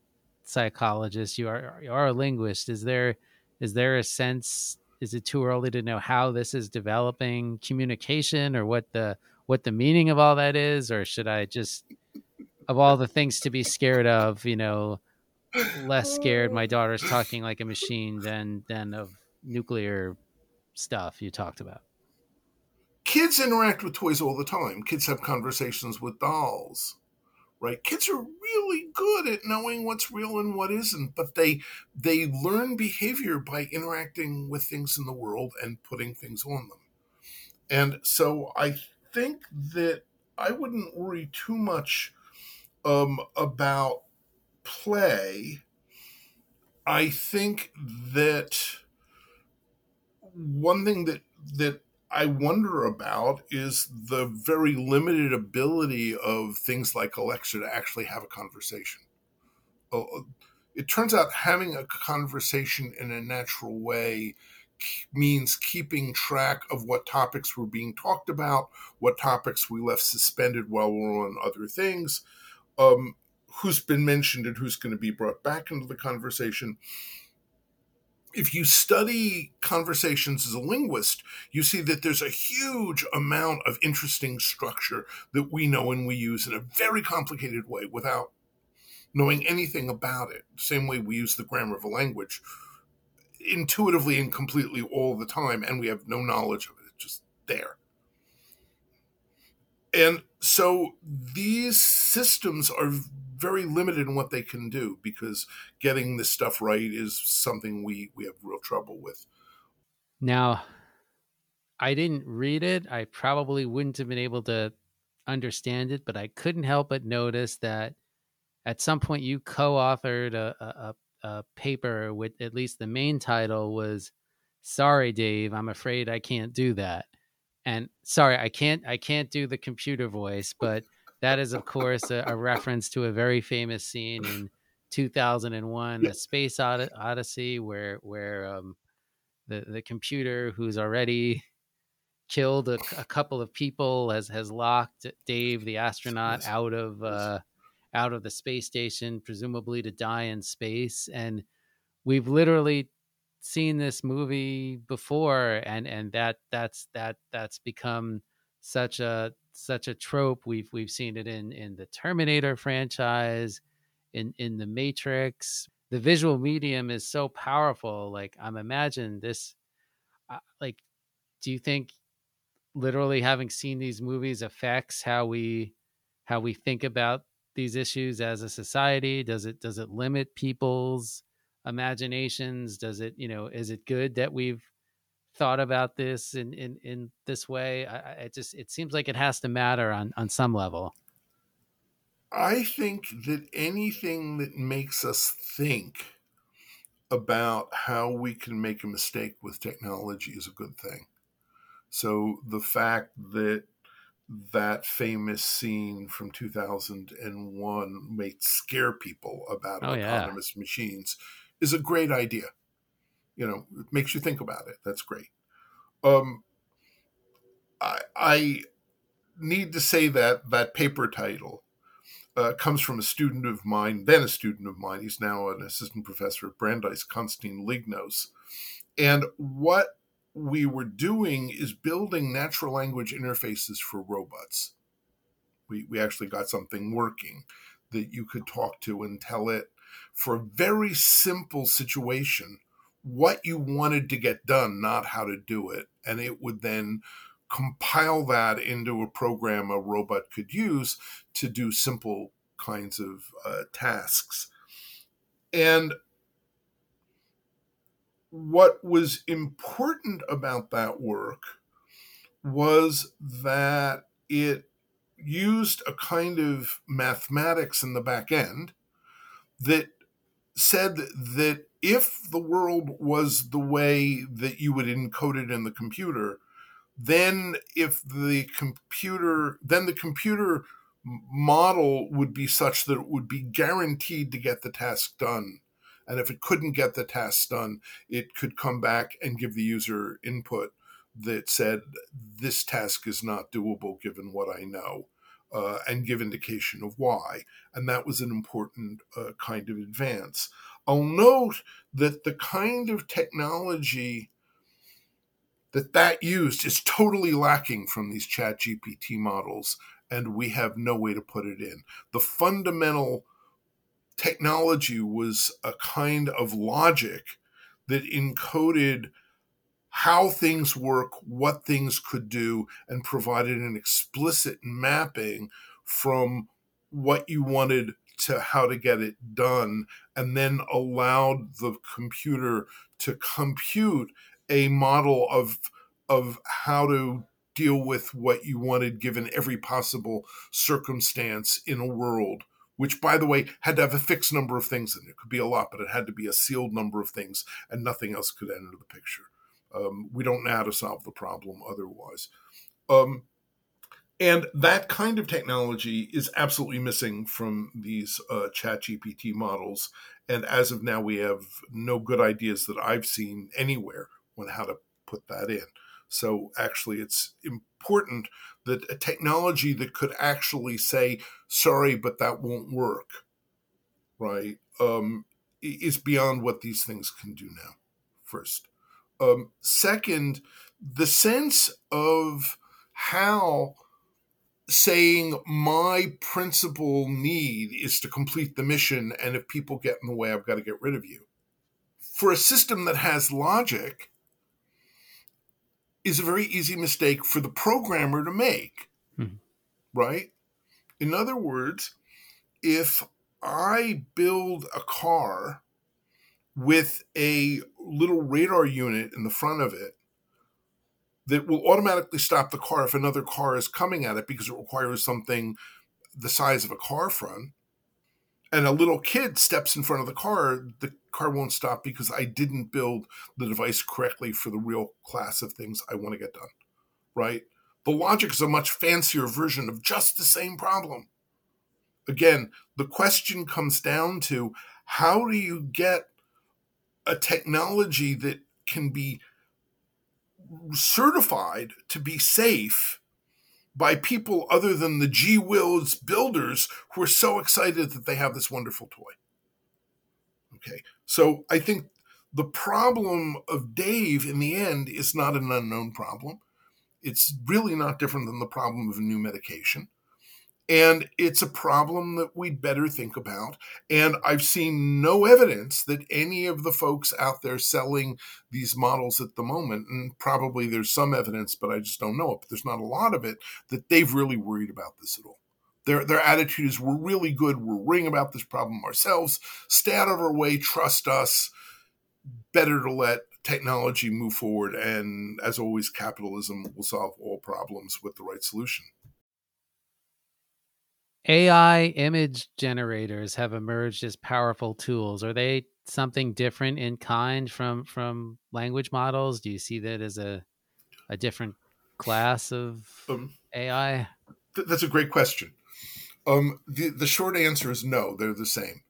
psychologist. You are you are a linguist. Is there is there a sense? Is it too early to know how this is developing communication or what the what the meaning of all that is, or should I just of all the things to be scared of, you know, less scared. My daughter's talking like a machine than than of nuclear stuff you talked about. Kids interact with toys all the time. Kids have conversations with dolls right? Kids are really good at knowing what's real and what isn't but they they learn behavior by interacting with things in the world and putting things on them. And so i think that i wouldn't worry too much um, about play, I think that one thing that that I wonder about is the very limited ability of things like Alexa to actually have a conversation. Uh, it turns out having a conversation in a natural way means keeping track of what topics were being talked about, what topics we left suspended while we are on other things, um, who's been mentioned and who's going to be brought back into the conversation. If you study conversations as a linguist, you see that there's a huge amount of interesting structure that we know and we use in a very complicated way without knowing anything about it. Same way we use the grammar of a language intuitively and completely all the time, and we have no knowledge of it. It's just there. And so these systems are very limited in what they can do because getting this stuff right is something we we have real trouble with. Now, I didn't read it. I probably wouldn't have been able to understand it, but I couldn't help but notice that at some point you co-authored a, a, a paper with at least the main title was "Sorry, Dave, I'm afraid I can't do that." And sorry, I can't I can't do the computer voice, but that is of course a, a reference to a very famous scene in 2001, A Space Odyssey, where where um, the the computer who's already killed a, a, couple of people has has locked Dave the astronaut out of uh, out of the space station, presumably to die in space. And we've literally seen this movie before, and and that that's that that's become such a such a trope. We've we've seen it in in the Terminator franchise, in in the Matrix. The visual medium is so powerful. Like I'm imagining this. Uh, like, do you think literally having seen these movies affects how we how we think about these issues as a society? Does it does it limit people's imaginations? Does it you know is it good that we've thought about this in in in this way? I, it just it seems like it has to matter on on some level. I think that anything that makes us think about how we can make a mistake with technology is a good thing. So the fact that that famous scene from 2001 may scare people about oh, autonomous yeah. machines is a great idea. You know, it makes you think about it. That's great. Um, I, I need to say that that paper title uh, comes from a student of mine, then a student of mine. He's now an assistant professor at Brandeis, Constantine Lignos. And what we were doing is building natural language interfaces for robots. We, we actually got something working that you could talk to and tell it for a very simple situation what you wanted to get done, not how to do it. And it would then compile that into a program a robot could use to do simple kinds of uh, tasks. And what was important about that work was that it used a kind of mathematics in the back end that said that if the world was the way that you would encode it in the computer, then if the computer, then the computer model would be such that it would be guaranteed to get the task done and if it couldn't get the task done, it could come back and give the user input that said, this task is not doable given what I know. Uh, and give indication of why. And that was an important uh, kind of advance. I'll note that the kind of technology that that used is totally lacking from these chat GPT models, and we have no way to put it in. The fundamental technology was a kind of logic that encoded how things work, what things could do, and provided an explicit mapping from what you wanted to how to get it done, and then allowed the computer to compute a model of of how to deal with what you wanted given every possible circumstance in a world which by the way had to have a fixed number of things in it. It could be a lot, but it had to be a sealed number of things, and nothing else could enter the picture. Um, we don't know how to solve the problem otherwise. Um, and that kind of technology is absolutely missing from these uh, chat GPT models. And as of now, we have no good ideas that I've seen anywhere on how to put that in. So actually, it's important that a technology that could actually say, sorry, but that won't work, right, um, is beyond what these things can do now, first. Um, second, the sense of how saying my principal need is to complete the mission, and if people get in the way, I've got to get rid of you. For a system that has logic, is a very easy mistake for the programmer to make, mm-hmm. right? In other words, if I build a car with a little radar unit in the front of it that will automatically stop the car if another car is coming at it because it requires something the size of a car front and a little kid steps in front of the car, the car won't stop because I didn't build the device correctly for the real class of things I want to get done. Right? The logic is a much fancier version of just the same problem. Again, the question comes down to how do you get a technology that can be certified to be safe by people other than the G Wills builders who are so excited that they have this wonderful toy. Okay, so I think the problem of Dave in the end is not an unknown problem. It's really not different than the problem of a new medication. And it's a problem that we'd better think about. And I've seen no evidence that any of the folks out there selling these models at the moment, and probably there's some evidence, but I just don't know it, but there's not a lot of it, that they've really worried about this at all. Their, their attitude is we're really good, we're worrying about this problem ourselves, stay out of our way, trust us. Better to let technology move forward. And as always, capitalism will solve all problems with the right solution. AI image generators have emerged as powerful tools. Are they something different in kind from from language models? Do you see that as a a different class of um, AI? Th- that's a great question. Um, the the short answer is no. They're the same.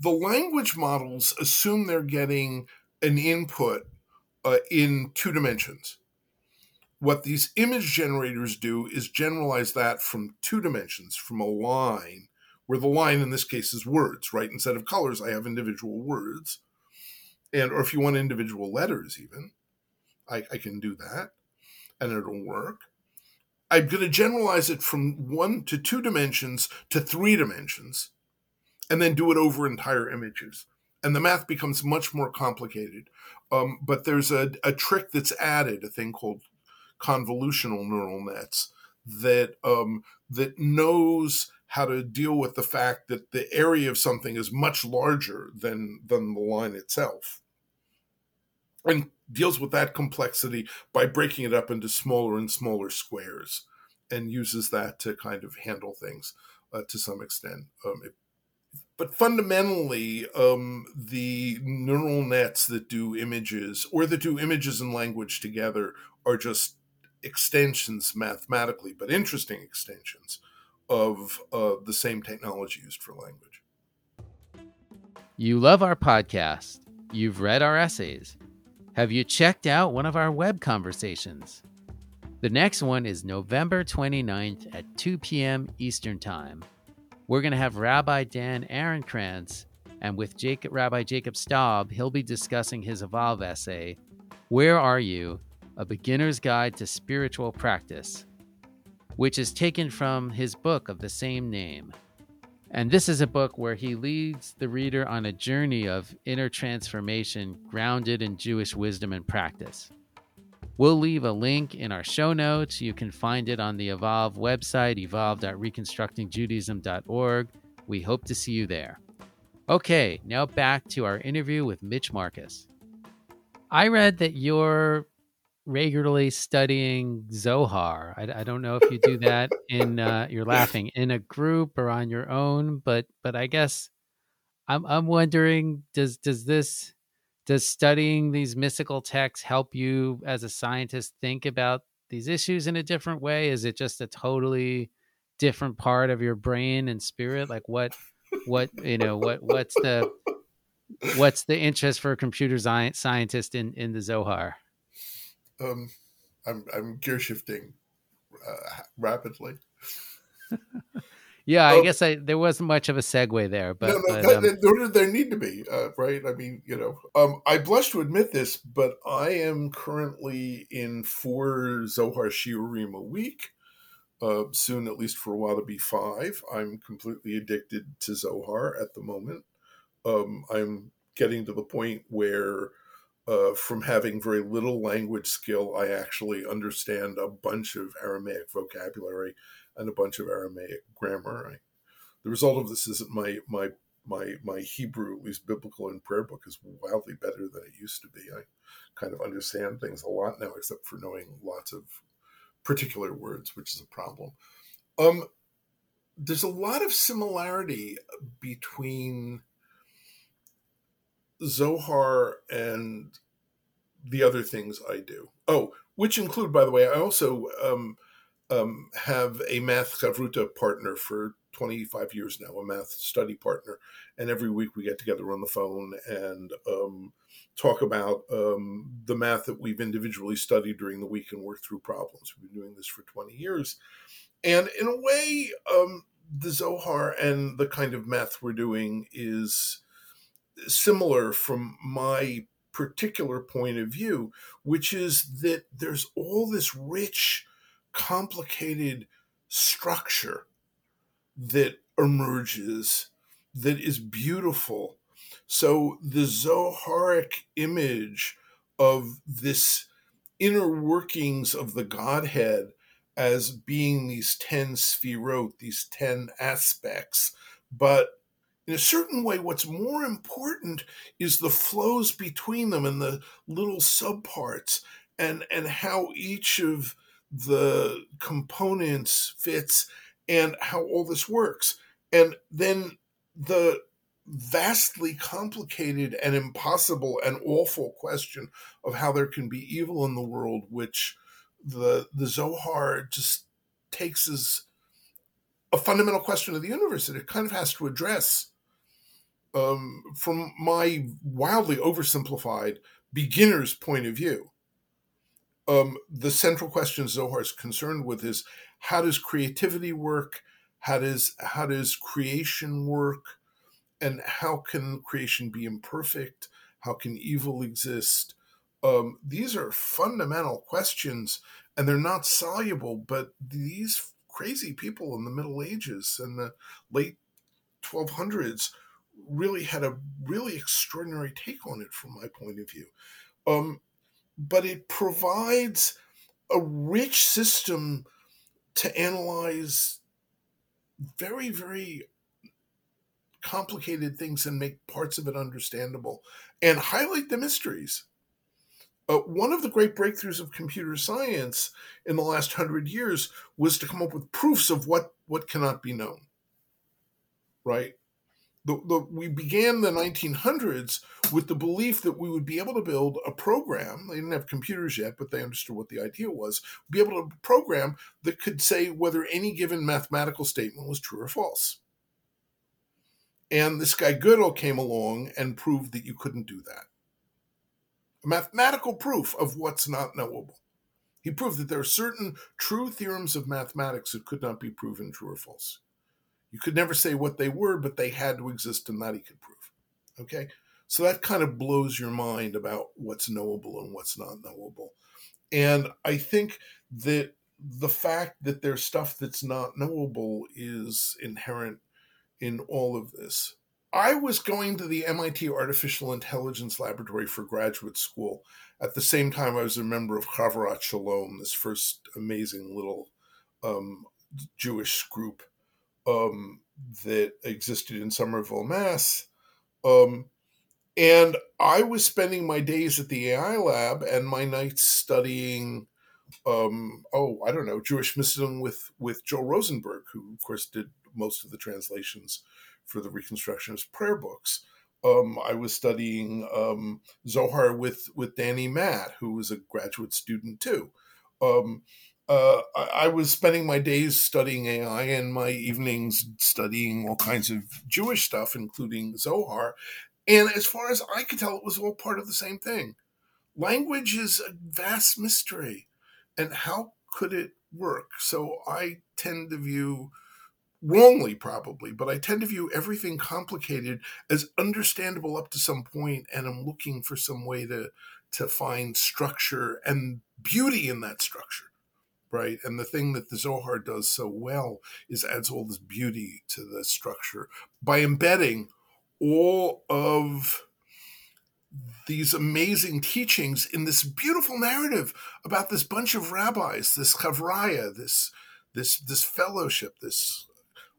The language models assume they're getting an input uh, in two dimensions what these image generators do is generalize that from two dimensions, from a line, where the line in this case is words, right? Instead of colors, I have individual words. And, or if you want individual letters, even, I, I can do that and it'll work. I'm going to generalize it from one to two dimensions to three dimensions and then do it over entire images. And the math becomes much more complicated. Um, but there's a, a trick that's added, a thing called convolutional neural nets that um, that knows how to deal with the fact that the area of something is much larger than than the line itself. And deals with that complexity by breaking it up into smaller and smaller squares and uses that to kind of handle things uh, to some extent um, it, but fundamentally um, the neural nets that do images or that do images and language together are just extensions mathematically, but interesting extensions of uh, the same technology used for language. You love our podcast. You've read our essays. Have you checked out one of our web conversations? The next one is November 29th at 2 p.m. Eastern Time. We're going to have Rabbi Dan Ehrenkrantz, and with Jacob, Rabbi Jacob Staub, he'll be discussing his Evolve essay, Where Are You? A Beginner's Guide to Spiritual Practice, which is taken from his book of the same name. And this is a book where he leads the reader on a journey of inner transformation grounded in Jewish wisdom and practice. We'll leave a link in our show notes. You can find it on the Evolve website, evolve.reconstructingjudaism.org. We hope to see you there. Okay, now back to our interview with Mitch Marcus. I read that you're regularly studying Zohar. I, I, don't know if you do that in uh, you're (laughs) laughing in a group or on your own, but but I guess I'm I'm wondering does does this does studying these mystical texts help you as a scientist think about these issues in a different way? Is it just a totally different part of your brain and spirit? Like what what you know what what's the what's the interest for a computer science scientist in in the Zohar? Um, I'm I'm gear shifting uh, rapidly. yeah, I um, guess I there wasn't much of a segue there, but, no, no, but um, nor did there need to be, uh, right? I mean, you know, um, I blush to admit this, but I am currently in four Zohar Shiurim a week. Uh, soon, at least for a while, to be five. I'm completely addicted to Zohar at the moment. Um, I'm getting to the point where uh, from having very little language skill, I actually understand a bunch of Aramaic vocabulary and a bunch of Aramaic grammar. I, the result of this is that my my my my Hebrew, at least biblical and prayer book, is wildly better than it used to be. I kind of understand things a lot now, except for knowing lots of particular words, which is a problem. Um, there's a lot of similarity between Zohar and the other things I do. Oh, which include, by the way, I also um, um, have a math chavruta partner for 25 years now, a math study partner, and every week we get together on the phone and um, talk about um, the math that we've individually studied during the week and work through problems. We've been doing this for 20 years, and in a way, um, the Zohar and the kind of math we're doing is similar from my particular point of view, which is that there's all this rich, complicated structure that emerges that is beautiful. So the Zoharic image of this inner workings of the Godhead as being these 10 sefirot, these 10 aspects, but in a certain way, what's more important is the flows between them and the little subparts and, and how each of the components fits and how all this works. And then the vastly complicated and impossible and awful question of how there can be evil in the world, which the the Zohar just takes as a fundamental question of the universe that it kind of has to address um, from my wildly oversimplified beginner's point of view. Um, the central question Zohar is concerned with is how does creativity work? How does how does creation work? And how can creation be imperfect? How can evil exist? Um, these are fundamental questions, and they're not soluble. But these crazy people in the Middle Ages and the late 1200s really had a really extraordinary take on it from my point of view. Um, but it provides a rich system to analyze very, very complicated things and make parts of it understandable and highlight the mysteries. Uh, one of the great breakthroughs of computer science in the last hundred years was to come up with proofs of what, what cannot be known. Right? The, the, we began the 1900s with the belief that we would be able to build a program. They didn't have computers yet, but they understood what the idea was. Be able to program that could say whether any given mathematical statement was true or false. And this guy Gödel came along and proved that you couldn't do that. A mathematical proof of what's not knowable. He proved that there are certain true theorems of mathematics that could not be proven true or false. You could never say what they were, but they had to exist, and that he could prove. Okay? So that kind of blows your mind about what's knowable and what's not knowable. And I think that the fact that there's stuff that's not knowable is inherent in all of this. I was going to the MIT Artificial Intelligence Laboratory for graduate school. At the same time, I was a member of Havurat Shalom, this first amazing little um, Jewish group um, that existed in Somerville, Mass. Um, and I was spending my days at the AI lab and my nights studying, um, oh, I don't know, Jewish mysticism with with Joel Rosenberg, who of course did most of the translations for the Reconstructionist prayer books. Um, I was studying um, Zohar with with Danny Matt, who was a graduate student too. Um, uh, I, was spending my days studying AI and my evenings studying all kinds of Jewish stuff, including Zohar. And as far as I could tell, it was all part of the same thing. Language is a vast mystery. And how could it work? So I tend to view, wrongly probably, but I tend to view everything complicated as understandable up to some point, and I'm looking for some way to to find structure and beauty in that structure right? And the thing that the Zohar does so well is adds all this beauty to the structure by embedding all of these amazing teachings in this beautiful narrative about this bunch of rabbis, this chavraya, this this this fellowship, this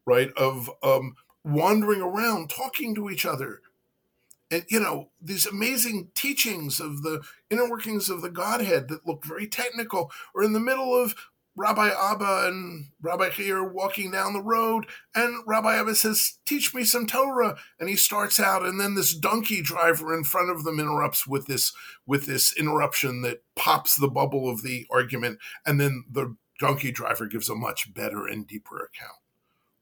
right of um, wandering around talking to each other. And, you know, these amazing teachings of the inner workings of the Godhead that look very technical, or in the middle of Rabbi Abba and Rabbi Meir walking down the road, and Rabbi Abba says, Teach me some Torah. And he starts out, and then this donkey driver in front of them interrupts with this with this interruption that pops the bubble of the argument, and then the donkey driver gives a much better and deeper account.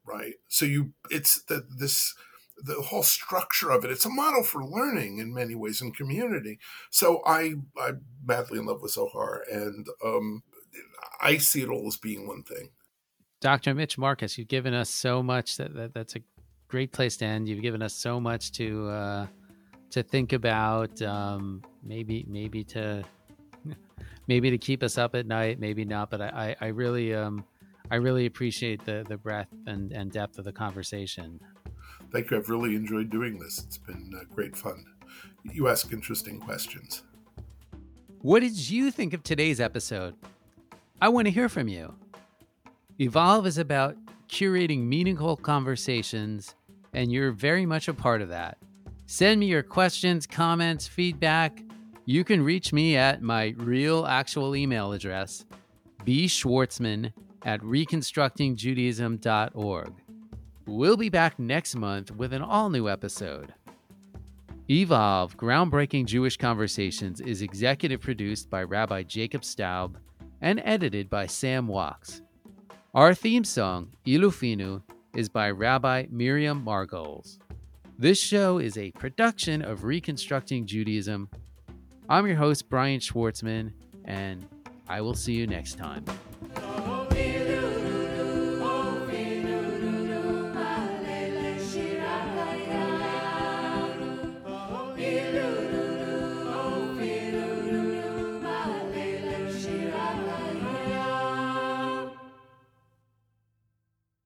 Right. So you it's that this the whole structure of it. It's a model for learning in many ways in community. So I I'm madly in love with Zohar and um I see it all as being one thing. Dr. Mitch Marcus, you've given us so much that, that that's a great place to end. You've given us so much to uh, to think about. Um, maybe maybe to (laughs) maybe to keep us up at night, maybe not. But I, I, I really um, I really appreciate the the breadth and, and depth of the conversation. Thank you. I've really enjoyed doing this. It's been uh, great fun. You ask interesting questions. What did you think of today's episode? I want to hear from you. Evolve is about curating meaningful conversations, and you're very much a part of that. Send me your questions, comments, feedback. You can reach me at my real actual email address, bschwartzman at reconstructingjudaism.org. We'll be back next month with an all new episode. Evolve Groundbreaking Jewish Conversations is executive produced by Rabbi Jacob Staub and edited by Sam Wachs. Our theme song, Ilu Finu, is by Rabbi Miriam Margles. This show is a production of Reconstructing Judaism. I'm your host, Brian Schwartzman, and I will see you next time.